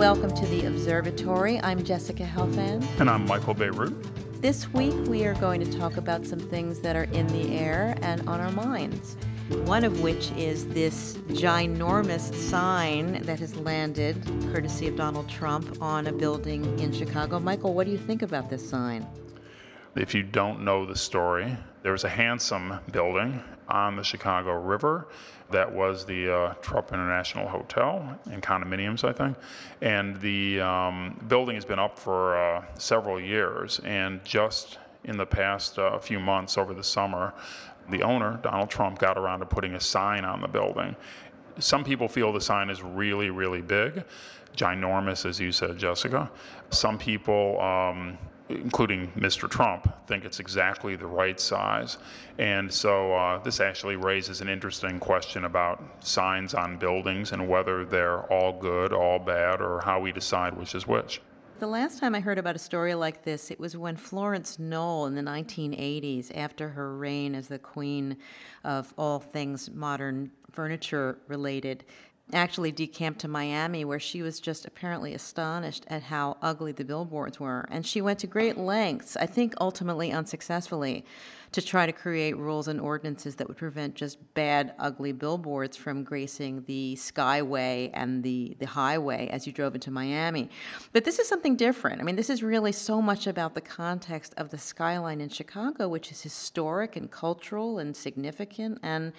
welcome to the Observatory. I'm Jessica Helfand. And I'm Michael Bierut. This week we are going to talk about some things that are in the air and on our minds. One of which is this ginormous sign that has landed, courtesy of Donald Trump, on a building in Chicago. Michael, what do you think about this sign? If you don't know the story, there was a handsome building on the Chicago River that was the uh, Trump International Hotel and condominiums, I think. And the um, building has been up for uh, several years, and just in the past uh, few months over the summer, the owner, Donald Trump, got around to putting a sign on the building. Some people feel the sign is really, really big, ginormous, as you said, Jessica. Some people um, including Mr. Trump, think it's exactly the right size. And so uh, this actually raises an interesting question about signs on buildings and whether they're all good, all bad, or how we decide which is which. The last time I heard about a story like this, it was when Florence Knoll in the 1980s, after her reign as the queen of all things modern furniture related, actually decamped to Miami, where she was just apparently astonished at how ugly the billboards were. And she went to great lengths, I think ultimately unsuccessfully, to try to create rules and ordinances that would prevent just bad, ugly billboards from gracing the skyway and the, the highway as you drove into Miami. But this is something different. I mean, this is really so much about the context of the skyline in Chicago, which is historic and cultural and significant. And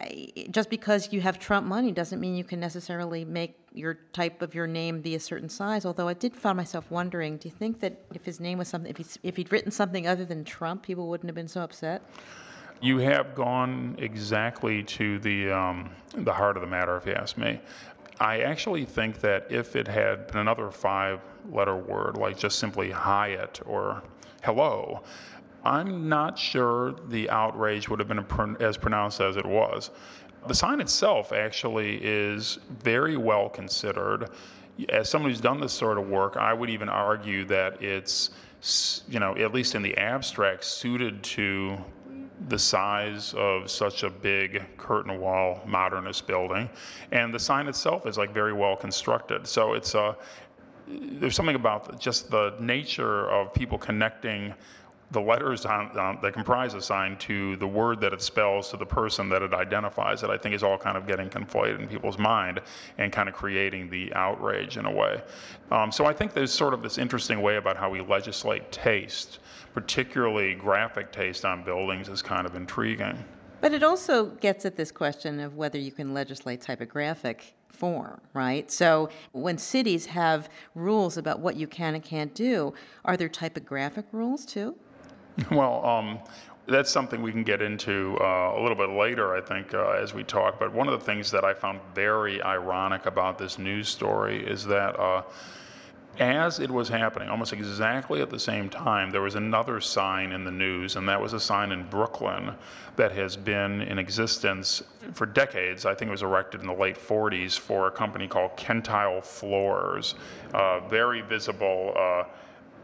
eh, just because you have Trump money doesn't mean you can necessarily make your type of your name be a certain size. Although I did find myself wondering, do you think that if his name was something, if he's if he'd written something other than Trump, people wouldn't have been so upset? You have gone exactly to the um, the heart of the matter, if you ask me. I actually think that if it had been another five-letter word, like just simply Hyatt or hello, I'm not sure the outrage would have been as pronounced as it was. The sign itself actually is very well considered. As someone who's done this sort of work, I would even argue that it's, you know, at least in the abstract, suited to the size of such a big curtain wall modernist building, and the sign itself is like very well constructed. So it's a there's something about just the nature of people connecting the letters on, on, that comprise a sign to the word that it spells to the person that it identifies that I think is all kind of getting conflated in people's mind and kind of creating the outrage in a way. Um, so I think there's sort of this interesting way about how we legislate taste, particularly graphic taste on buildings, is kind of intriguing. But it also gets at this question of whether you can legislate typographic form, right? So when cities have rules about what you can and can't do, are there typographic rules too? Well, um, that's something we can get into uh, a little bit later, I think, uh, as we talk. But one of the things that I found very ironic about this news story is that. Uh, as it was happening, almost exactly at the same time, there was another sign in the news, and that was a sign in Brooklyn that has been in existence for decades. I think it was erected in the late 40s for a company called Kentile Floors. Uh, very visible uh,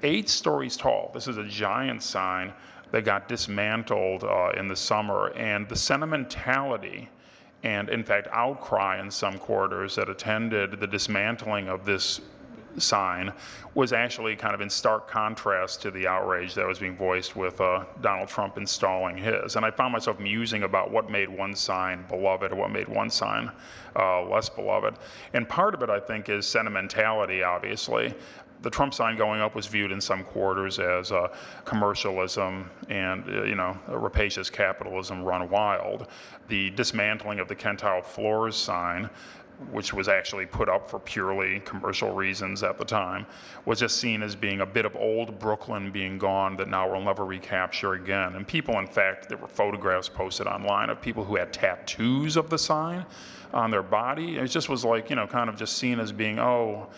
eight stories tall. This is a giant sign that got dismantled uh, in the summer, and the sentimentality and, in fact, outcry in some quarters that attended the dismantling of this sign was actually kind of in stark contrast to the outrage that was being voiced with uh, Donald Trump installing his. And I found myself musing about what made one sign beloved what made one sign uh, less beloved. And part of it, I think, is sentimentality, obviously the Trump sign going up was viewed in some quarters as uh, commercialism and uh, you know rapacious capitalism run wild. The dismantling of the Kentile Floors sign, which was actually put up for purely commercial reasons at the time, was just seen as being a bit of old Brooklyn being gone that now we'll never recapture again. And people, in fact, there were photographs posted online of people who had tattoos of the sign on their body. It just was like, you know, kind of just seen as being, oh,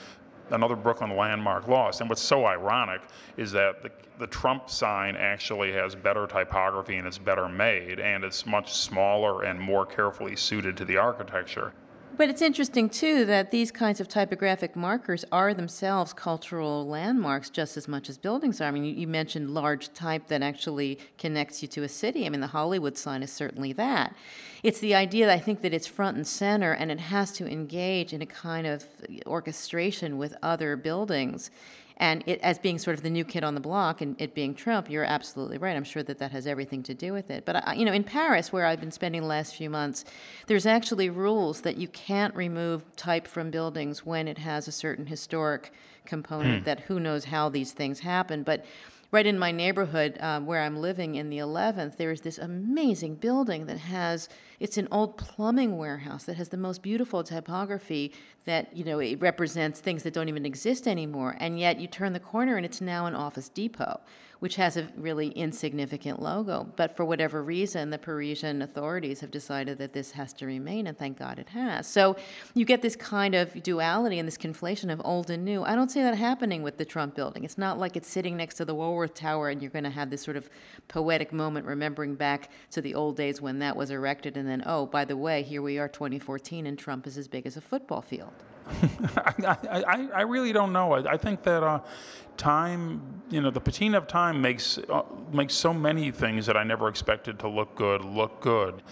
another Brooklyn landmark lost. And what's so ironic is that the, the Trump sign actually has better typography and it's better made, and it's much smaller and more carefully suited to the architecture. But it's interesting, too, that these kinds of typographic markers are themselves cultural landmarks just as much as buildings are. I mean, you, you, mentioned large type that actually connects you to a city. I mean, the Hollywood sign is certainly that. It's the idea that I think that it's front and center and it has to engage in a kind of orchestration with other buildings and it, as being sort of the new kid on the block and it being Trump, you're absolutely right. I'm sure that that has everything to do with it. But, I, you know, in Paris, where I've been spending the last few months, there's actually rules that you can't remove type from buildings when it has a certain historic component, hmm. that who knows how these things happen. But right in my neighborhood um, where I'm living in the 11th, there's this amazing building that has, it's an old plumbing warehouse that has the most beautiful typography that, you know, it represents things that don't even exist anymore. And yet you turn the corner and it's now an Office Depot which has a really insignificant logo. But for whatever reason, the Parisian authorities have decided that this has to remain, and thank God it has. So you get this kind of duality and this conflation of old and new. I don't see that happening with the Trump building. It's not like it's sitting next to the Woolworth Tower and you're going to have this sort of poetic moment remembering back to the old days when that was erected, and then, oh, by the way, here we are 2014, and Trump is as big as a football field. I, I, I, really don't know. I, I think that uh, time, you know, the patina of time makes uh, makes so many things that I never expected to look good look good.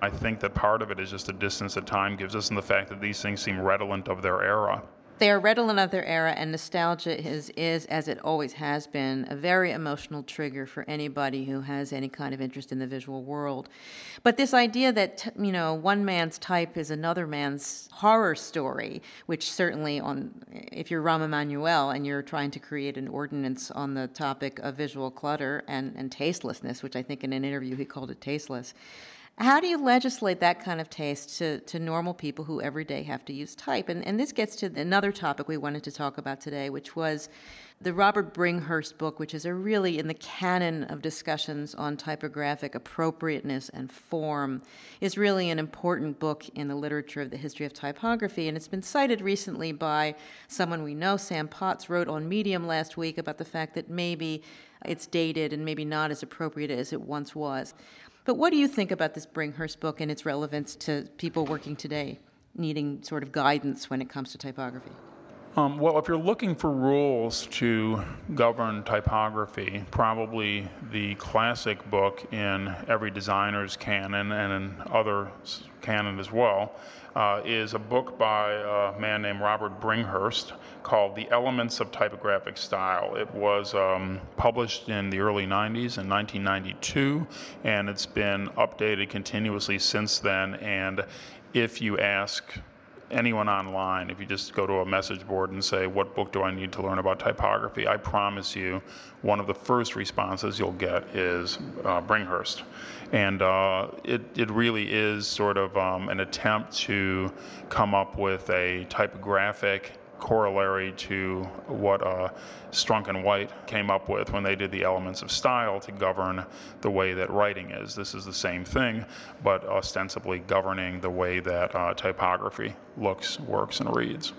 I think that part of it is just the distance that time gives us and the fact that these things seem redolent of their era. They are redolent of their era, and nostalgia is, is, as it always has been, a very emotional trigger for anybody who has any kind of interest in the visual world. But this idea that you know one man's type is another man's horror story, which certainly on if you're Rahm Emanuel and you're trying to create an ordinance on the topic of visual clutter and, and tastelessness, which I think in an interview he called it tasteless how do you legislate that kind of taste to, to normal people who every day have to use type? And, and this gets to another topic we wanted to talk about today, which was the Robert Bringhurst book, which is a really in the canon of discussions on typographic appropriateness and form, is really an important book in the literature of the history of typography. And it's been cited recently by someone we know, Sam Potts, wrote on Medium last week about the fact that maybe it's dated and maybe not as appropriate as it once was. But what do you think about this Bringhurst book and its relevance to people working today, needing sort of guidance when it comes to typography? Um, well, if you're looking for rules to govern typography, probably the classic book in every designer's canon and in other canon as well uh, is a book by a man named Robert Bringhurst called The Elements of Typographic Style. It was um, published in the early 90s in 1992, and it's been updated continuously since then. And if you ask anyone online, if you just go to a message board and say, What book do I need to learn about typography? I promise you, one of the first responses you'll get is uh, Bringhurst. And uh, it, it really is sort of um, an attempt to come up with a typographic corollary to what uh, Strunk and White came up with when they did the elements of style to govern the way that writing is. This is the same thing, but ostensibly governing the way that uh, typography looks, works, and reads.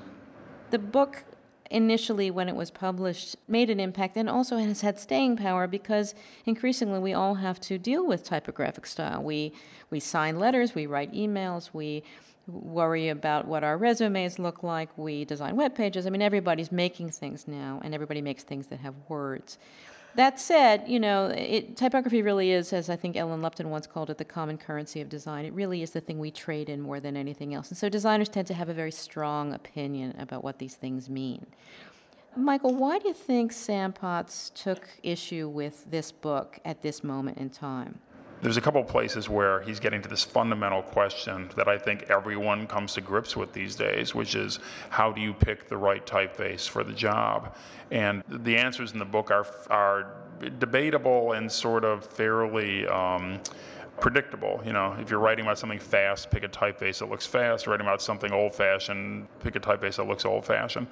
The book initially when it was published made an impact and also has had staying power because increasingly we all have to deal with typographic style we we sign letters we write emails we worry about what our resumes look like. We design web pages. I mean, everybody's making things now, and everybody makes things that have words. That said, you know, it, typography really is, as I think Ellen Lupton once called it, the common currency of design. It really is the thing we trade in more than anything else. And so designers tend to have a very strong opinion about what these things mean. Michael, why do you think Sam Potts took issue with this book at this moment in time? There's a couple places where he's getting to this fundamental question that I think everyone comes to grips with these days, which is how do you pick the right typeface for the job? And the answers in the book are, are debatable and sort of fairly. Um, predictable. You know, if you're writing about something fast, pick a typeface that looks fast. Writing about something old-fashioned, pick a typeface that looks old-fashioned.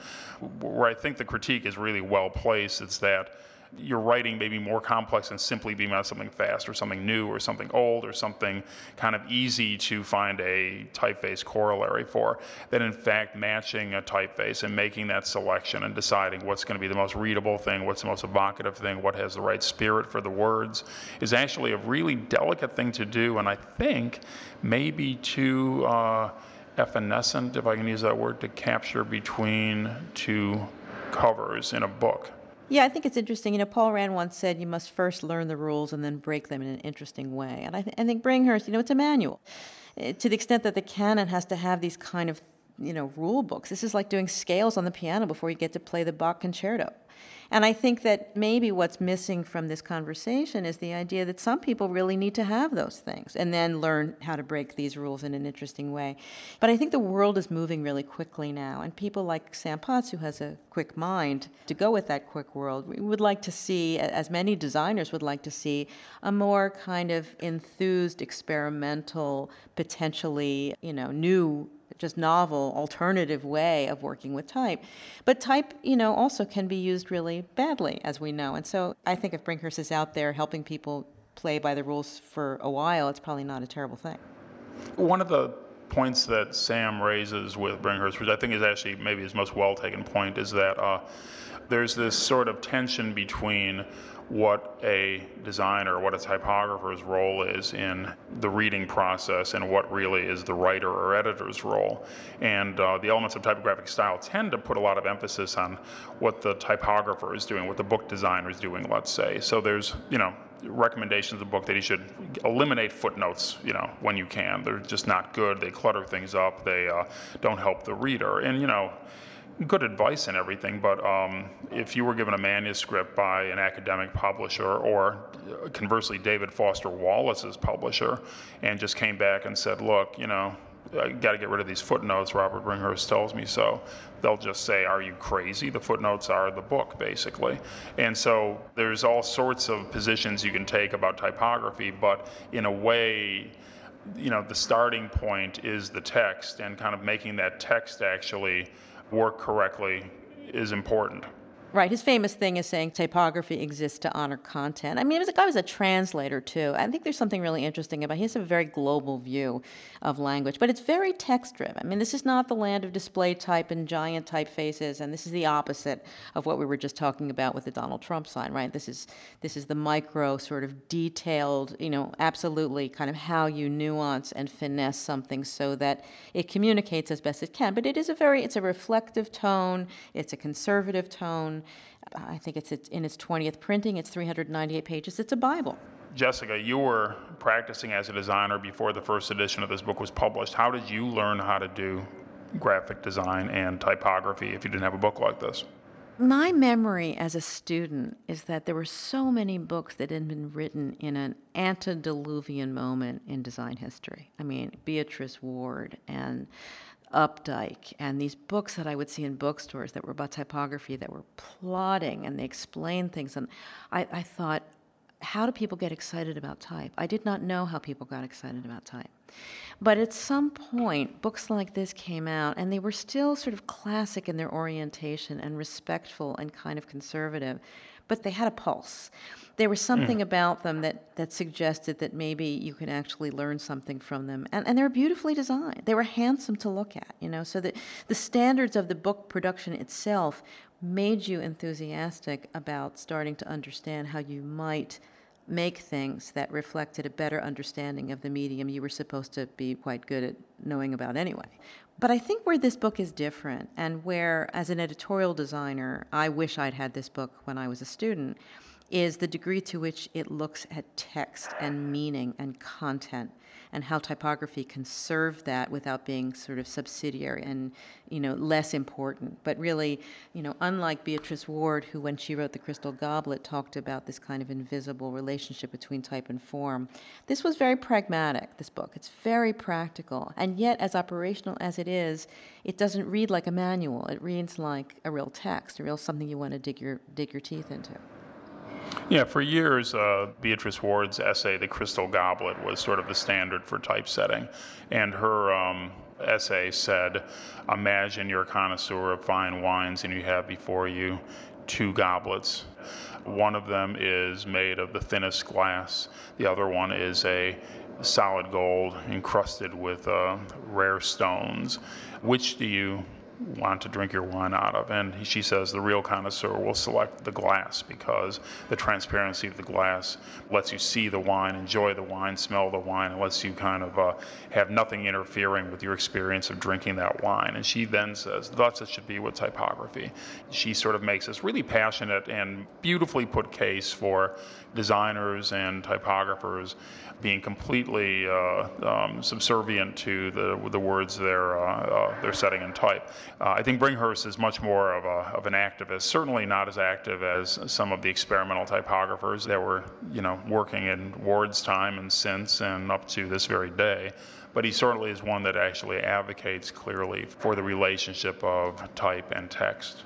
Where I think the critique is really well placed, it's that your writing may be more complex than simply being about something fast or something new or something old or something kind of easy to find a typeface corollary for. That in fact, matching a typeface and making that selection and deciding what's going to be the most readable thing, what's the most evocative thing, what has the right spirit for the words is actually a really delicate thing to do. And I think maybe too uh, evanescent, if I can use that word, to capture between two covers in a book. Yeah, I think it's interesting. You know, Paul Rand once said you must first learn the rules and then break them in an interesting way. And I, th- I think Bringhurst, you know, it's a manual. Uh, to the extent that the canon has to have these kind of, you know, rule books. This is like doing scales on the piano before you get to play the Bach concerto. And I think that maybe what's missing from this conversation is the idea that some people really need to have those things and then learn how to break these rules in an interesting way. But I think the world is moving really quickly now, and people like Sam Potts, who has a quick mind to go with that quick world, we would like to see, as many designers would like to see, a more kind of enthused, experimental, potentially, you know, new just novel alternative way of working with type. But type, you know, also can be used really badly, as we know. And so I think if Bringhurst is out there helping people play by the rules for a while, it's probably not a terrible thing. One of the points that Sam raises with Bringhurst, which I think is actually maybe his most well taken point, is that uh, there's this sort of tension between what a designer, what a typographer's role is in the reading process and what really is the writer or editor's role. And uh, the elements of typographic style tend to put a lot of emphasis on what the typographer is doing, what the book designer is doing, let's say. So there's, you know, recommendations of the book that he should eliminate footnotes, you know, when you can. They're just not good. They clutter things up. They uh, don't help the reader. And, you know, good advice and everything, but um, if you were given a manuscript by an academic publisher or uh, conversely David Foster Wallace's publisher and just came back and said, look, you know, I got to get rid of these footnotes. Robert Bringhurst tells me so. They'll just say, "Are you crazy?" The footnotes are the book, basically. And so there's all sorts of positions you can take about typography, but in a way, you know, the starting point is the text, and kind of making that text actually work correctly is important. Right. His famous thing is saying typography exists to honor content. I mean, was a guy was a translator too. I think there's something really interesting about. He has a very global view of language, but it's very text driven. I mean, this is not the land of display type and giant typefaces, and this is the opposite of what we were just talking about with the Donald Trump sign. Right. This is this is the micro sort of detailed. You know, absolutely kind of how you nuance and finesse something so that it communicates as best it can. But it is a very it's a reflective tone. It's a conservative tone. I think it's in its 20th printing. It's 398 pages. It's a Bible. Jessica, you were practicing as a designer before the first edition of this book was published. How did you learn how to do graphic design and typography if you didn't have a book like this? My memory as a student is that there were so many books that had been written in an antediluvian moment in design history. I mean, Beatrice Warde and Updike and these books that I would see in bookstores that were about typography that were plotting and they explained things. And I, I thought, how do people get excited about type? I did not know how people got excited about type. But at some point, books like this came out, and they were still sort of classic in their orientation and respectful and kind of conservative, but they had a pulse there was something mm. about them that, that suggested that maybe you could actually learn something from them. And, and they were beautifully designed. They were handsome to look at, you know, so that the standards of the book production itself made you enthusiastic about starting to understand how you might make things that reflected a better understanding of the medium you were supposed to be quite good at knowing about anyway. But I think where this book is different, and where, as an editorial designer, I wish I'd had this book when I was a student, is the degree to which it looks at text and meaning and content and how typography can serve that without being sort of subsidiary and you know less important. But really you know unlike Beatrice Warde who when she wrote the crystal goblet talked about this kind of invisible relationship between type and form this was very pragmatic this book. It's very practical. And yet as operational as it is it doesn't read like a manual. It reads like a real text a real something you want to dig your dig your teeth into yeah, for years, uh, Beatrice Warde's essay, The Crystal Goblet, was sort of the standard for typesetting. And her um, essay said Imagine you're a connoisseur of fine wines and you have before you two goblets. One of them is made of the thinnest glass, the other one is a solid gold encrusted with uh, rare stones. Which do you want to drink your wine out of. And she says the real connoisseur will select the glass because the transparency of the glass lets you see the wine, enjoy the wine, smell the wine, and lets you kind of uh, have nothing interfering with your experience of drinking that wine. And she then says thus it should be with typography. She sort of makes this really passionate and beautifully put case for designers and typographers being completely uh, um, subservient to the, the words they're, uh, uh, they're setting in type. Uh, I think Bringhurst is much more of, a, of an activist, certainly not as active as some of the experimental typographers that were you know, working in Warde's time and since and up to this very day but he certainly is one that actually advocates clearly for the relationship of type and text.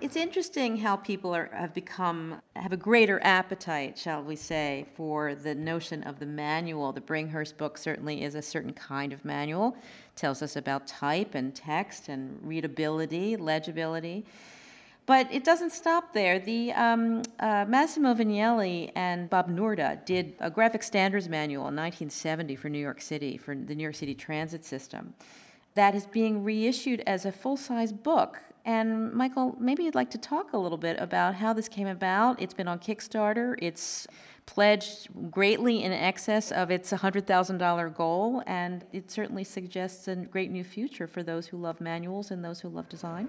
It's interesting how people are, have become, have a greater appetite, shall we say, for the notion of the manual. The Bringhurst book certainly is a certain kind of manual, tells us about type and text and readability, legibility. But it doesn't stop there. The um, uh, Massimo Vignelli and Bob Noorda did a graphic standards manual in 1970 for New York City, for the New York City transit system, that is being reissued as a full size book and Michael, maybe you'd like to talk a little bit about how this came about. It's been on Kickstarter. It's pledged greatly in excess of its $100,000 goal, and it certainly suggests a great new future for those who love manuals and those who love design.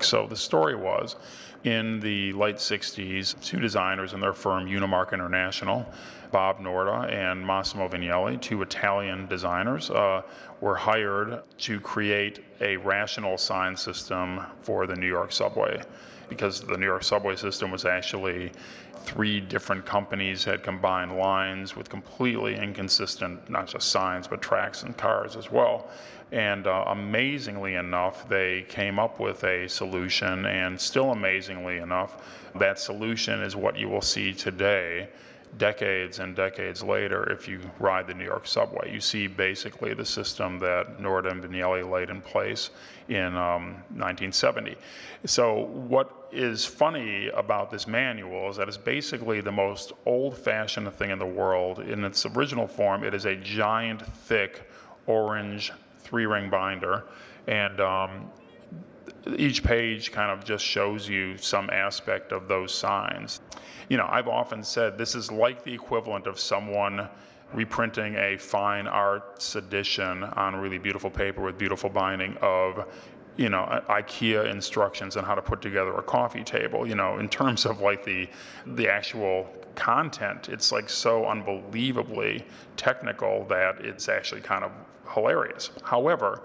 So the story was in the late 60s, two designers in their firm, Unimark International, Bob Noorda and Massimo Vignelli, two Italian designers, uh, were hired to create a rational sign system for the New York subway because the New York subway system was actually three different companies had combined lines with completely inconsistent, not just signs, but tracks and cars as well. And uh, amazingly enough, they came up with a solution, and still amazingly enough, that solution is what you will see today decades and decades later, if you ride the New York subway, you see basically the system that Noorda and Vignelli laid in place in um, 1970. So, what is funny about this manual is that it's basically the most old fashioned thing in the world. In its original form, it is a giant, thick, orange three ring binder. And um, each page kind of just shows you some aspect of those signs. You know, I've often said this is like the equivalent of someone reprinting a fine arts edition on really beautiful paper with beautiful binding of you know IKEA instructions on how to put together a coffee table. You know, in terms of like the the actual content, it's like so unbelievably technical that it's actually kind of hilarious. However,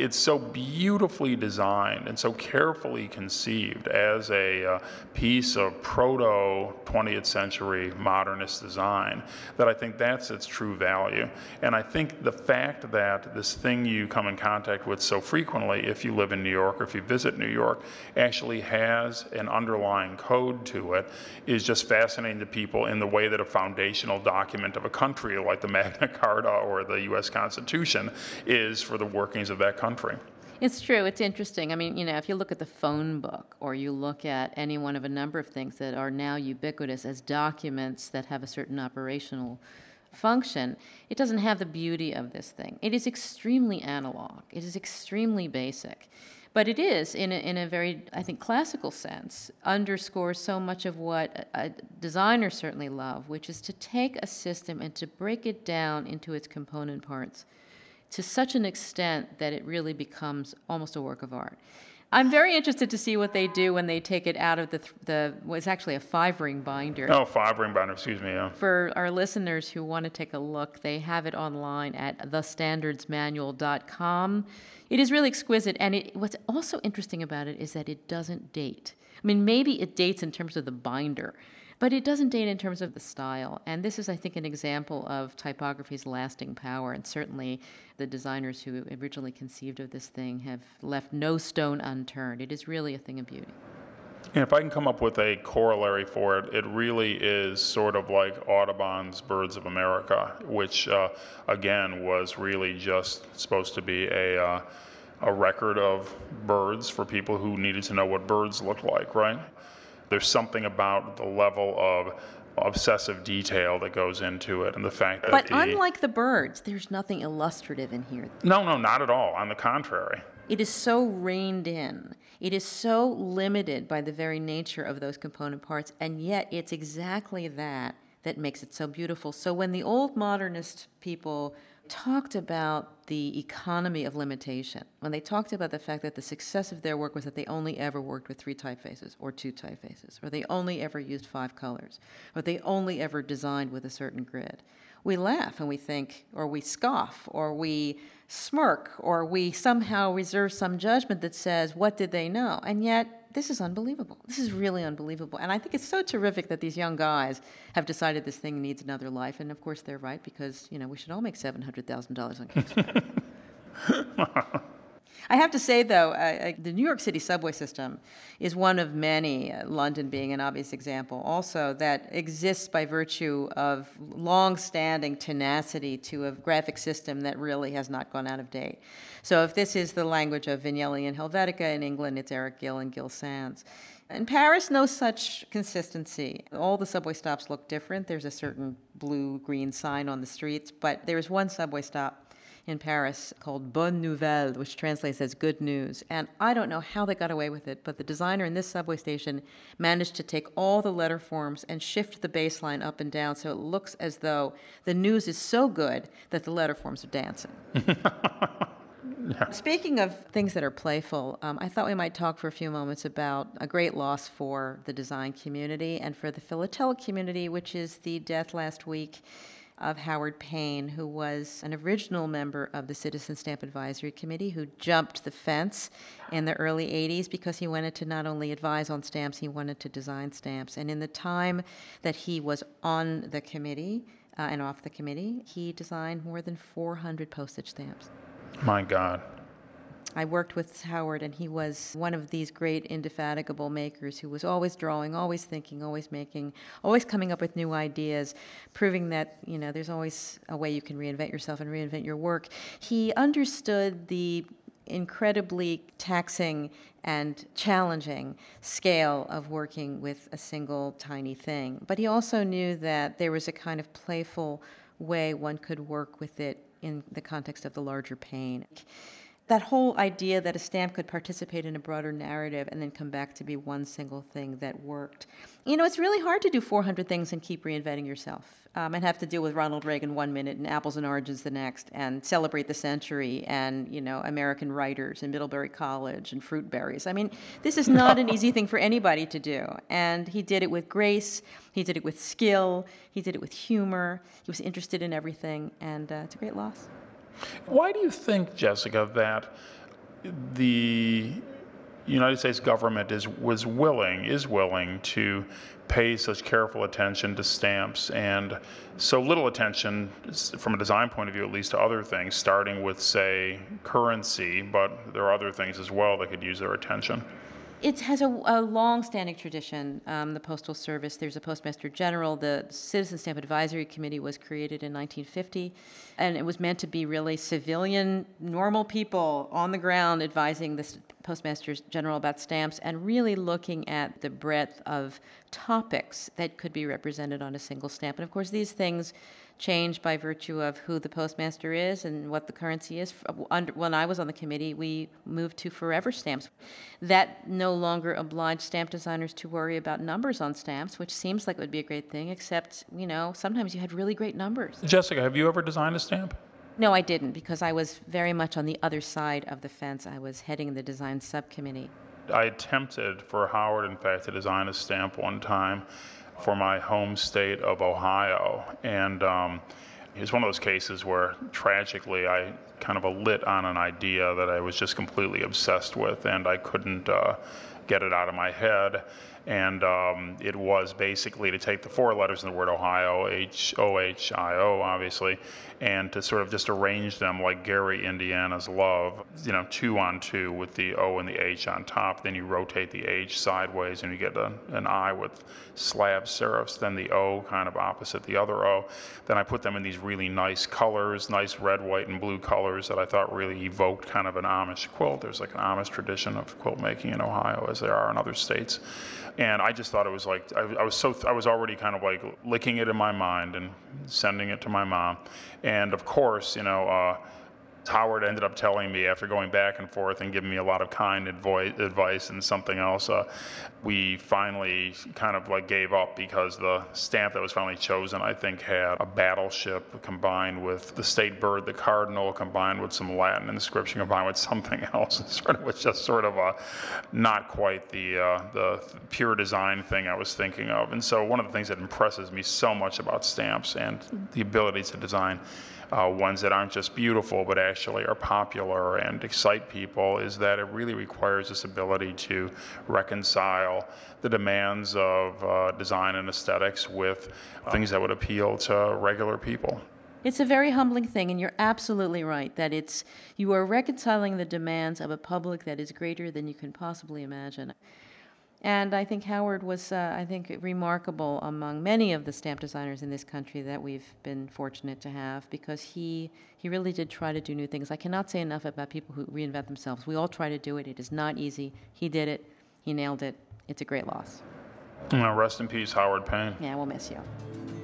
it's so beautifully designed and so carefully conceived as a uh, piece of proto 20th century modernist design that I think that's its true value. And I think the fact that this thing you come in contact with so frequently, if you live in New York or if you visit New York, actually has an underlying code to it is just fascinating to people in the way that a foundational document of a country like the Magna Carta or the U.S. Constitution is for the workings of that country country. It's true. It's interesting. I mean, you know, if you look at the phone book or you look at any one of a number of things that are now ubiquitous as documents that have a certain operational function, it doesn't have the beauty of this thing. It is extremely analog, it is extremely basic. But it is, in a, in a very, I think, classical sense, underscores so much of what a, designer certainly love, which is to take a system and to break it down into its component parts to such an extent that it really becomes almost a work of art. I'm very interested to see what they do when they take it out of the the well, it's actually a five ring binder. Oh, five ring binder. Excuse me. Yeah. For our listeners who want to take a look, they have it online at thestandardsmanual.com. It is really exquisite, and it, what's also interesting about it is that it doesn't date. I mean, maybe it dates in terms of the binder, but it doesn't date in terms of the style. And this is, I think, an example of typography's lasting power. And certainly the designers who originally conceived of this thing have left no stone unturned. It is really a thing of beauty. And if I can come up with a corollary for it, it really is sort of like Audubon's Birds of America, which, uh, again, was really just supposed to be a. Uh, a record of birds for people who needed to know what birds looked like, right? There's something about the level of obsessive detail that goes into it and the fact that but the, unlike the birds there's nothing illustrative in here no no not at all on the contrary It is so reined in. It is so limited by the very nature of those component parts, and yet it's exactly that that makes it so beautiful. So when the old modernist people talked about the economy of limitation, when they talked about the fact that the success of their work was that they only ever worked with three typefaces or two typefaces, or they only ever used five colors, or they only ever designed with a certain grid, we laugh and we think, or we scoff, or we smirk, or we somehow reserve some judgment that says, What did they know? And yet, this is unbelievable. This is really unbelievable. And I think it's so terrific that these young guys have decided this thing needs another life. And of course, they're right because, you know, we should all make $700,000 on Kickstarter. I have to say, though, uh, the New York City subway system is one of many, uh, London being an obvious example, also that exists by virtue of long standing tenacity to a graphic system that really has not gone out of date. So, if this is the language of Vignelli and Helvetica in England, it's Eric Gill and Gill Sans. In Paris, no such consistency. All the subway stops look different. There's a certain blue green sign on the streets, but there's one subway stop in Paris called Bonne Nouvelle, which translates as good news. And I don't know how they got away with it, but the designer in this subway station managed to take all the letter forms and shift the baseline up and down so it looks as though the news is so good that the letter forms are dancing. Yeah. Speaking of things that are playful, um, I thought we might talk for a few moments about a great loss for the design community and for the philatelic community, which is the death last week of Howard Paine, who was an original member of the Citizen Stamp Advisory Committee, who jumped the fence in the early 80s because he wanted to not only advise on stamps, he wanted to design stamps. And in the time that he was on the committee uh, and off the committee, he designed more than 400 postage stamps. My God. I worked with Howard, and he was one of these great, indefatigable makers who was always drawing, always thinking, always making, always coming up with new ideas, proving that you know there's always a way you can reinvent yourself and reinvent your work. He understood the incredibly taxing and challenging scale of working with a single tiny thing. But he also knew that there was a kind of playful way one could work with it in the context of the larger pane that whole idea that a stamp could participate in a broader narrative and then come back to be one single thing that worked. You know, it's really hard to do 400 things and keep reinventing yourself um, and have to deal with Ronald Reagan one minute and apples and oranges the next and celebrate the century and, you know, American writers and Middlebury College and fruit berries. I mean, this is not an easy thing for anybody to do. And he did it with grace, he did it with skill, he did it with humor, he was interested in everything, and uh, it's a great loss. Why do you think, Jessica, that the United States government is was willing is willing to pay such careful attention to stamps and so little attention from a design point of view at least to other things starting with say currency but there are other things as well that could use their attention it has a, a long-standing tradition. Um, the Postal Service. There's a Postmaster General. The Citizen Stamp Advisory Committee was created in 1950, and it was meant to be really civilian, normal people on the ground advising the Postmaster General about stamps and really looking at the breadth of topics that could be represented on a single stamp. And of course, these things changed by virtue of who the postmaster is and what the currency is. When I was on the committee, we moved to forever stamps. That no longer obliged stamp designers to worry about numbers on stamps, which seems like it would be a great thing, except, you know, sometimes you had really great numbers. Jessica, have you ever designed a stamp? No, I didn't, because I was very much on the other side of the fence. I was heading the design subcommittee. I attempted for Howard, in fact, to design a stamp one time for my home state of Ohio. And um, one of those cases where tragically I kind of lit on an idea that I was just completely obsessed with and I couldn't uh, get it out of my head and um, it was basically to take the four letters in the word Ohio, H O H I O, obviously, and to sort of just arrange them like Gary Indiana's Love, you know, two on two with the O and the H on top. Then you rotate the H sideways and you get a, an I with slab serifs, then the O kind of opposite the other O. Then I put them in these really nice colors, nice red, white, and blue colors that I thought really evoked kind of an Amish quilt. There's like an Amish tradition of quilt making in Ohio, as there are in other states and I just thought it was like I, I, was so I was already kind of like licking it in my mind and sending it to my mom, and of course, you know. Uh, Howard ended up telling me after going back and forth and giving me a lot of kind advi- advice and something else, uh, we finally kind of like gave up because the stamp that was finally chosen, I think, had a battleship combined with the state bird, the cardinal, combined with some Latin inscription, combined with something else. It sort of was just sort of a not quite the uh, the pure design thing I was thinking of. And so one of the things that impresses me so much about stamps and the ability to design uh, ones that aren't just beautiful but actually are popular and excite people is that it really requires this ability to reconcile the demands of uh, design and aesthetics with things that would appeal to regular people. It's a very humbling thing, and you're absolutely right that it's you are reconciling the demands of a public that is greater than you can possibly imagine. And I think Howard was, uh, I think, remarkable among many of the stamp designers in this country that we've been fortunate to have because he, he really did try to do new things. I cannot say enough about people who reinvent themselves. We all try to do it. It is not easy. He did it. He nailed it. It's a great loss. Uh, rest in peace, Howard Paine. Yeah, we'll miss you.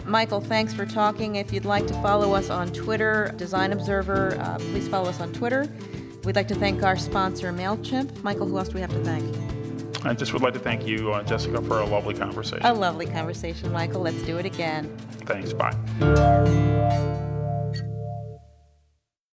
Michael, thanks for talking. If you'd like to follow us on Twitter, Design Observer, uh, please follow us on Twitter. We'd like to thank our sponsor, MailChimp. Michael, who else do we have to thank? I just would like to thank you, uh, Jessica, for a lovely conversation. A lovely conversation, Michael. Let's do it again. Thanks. Bye.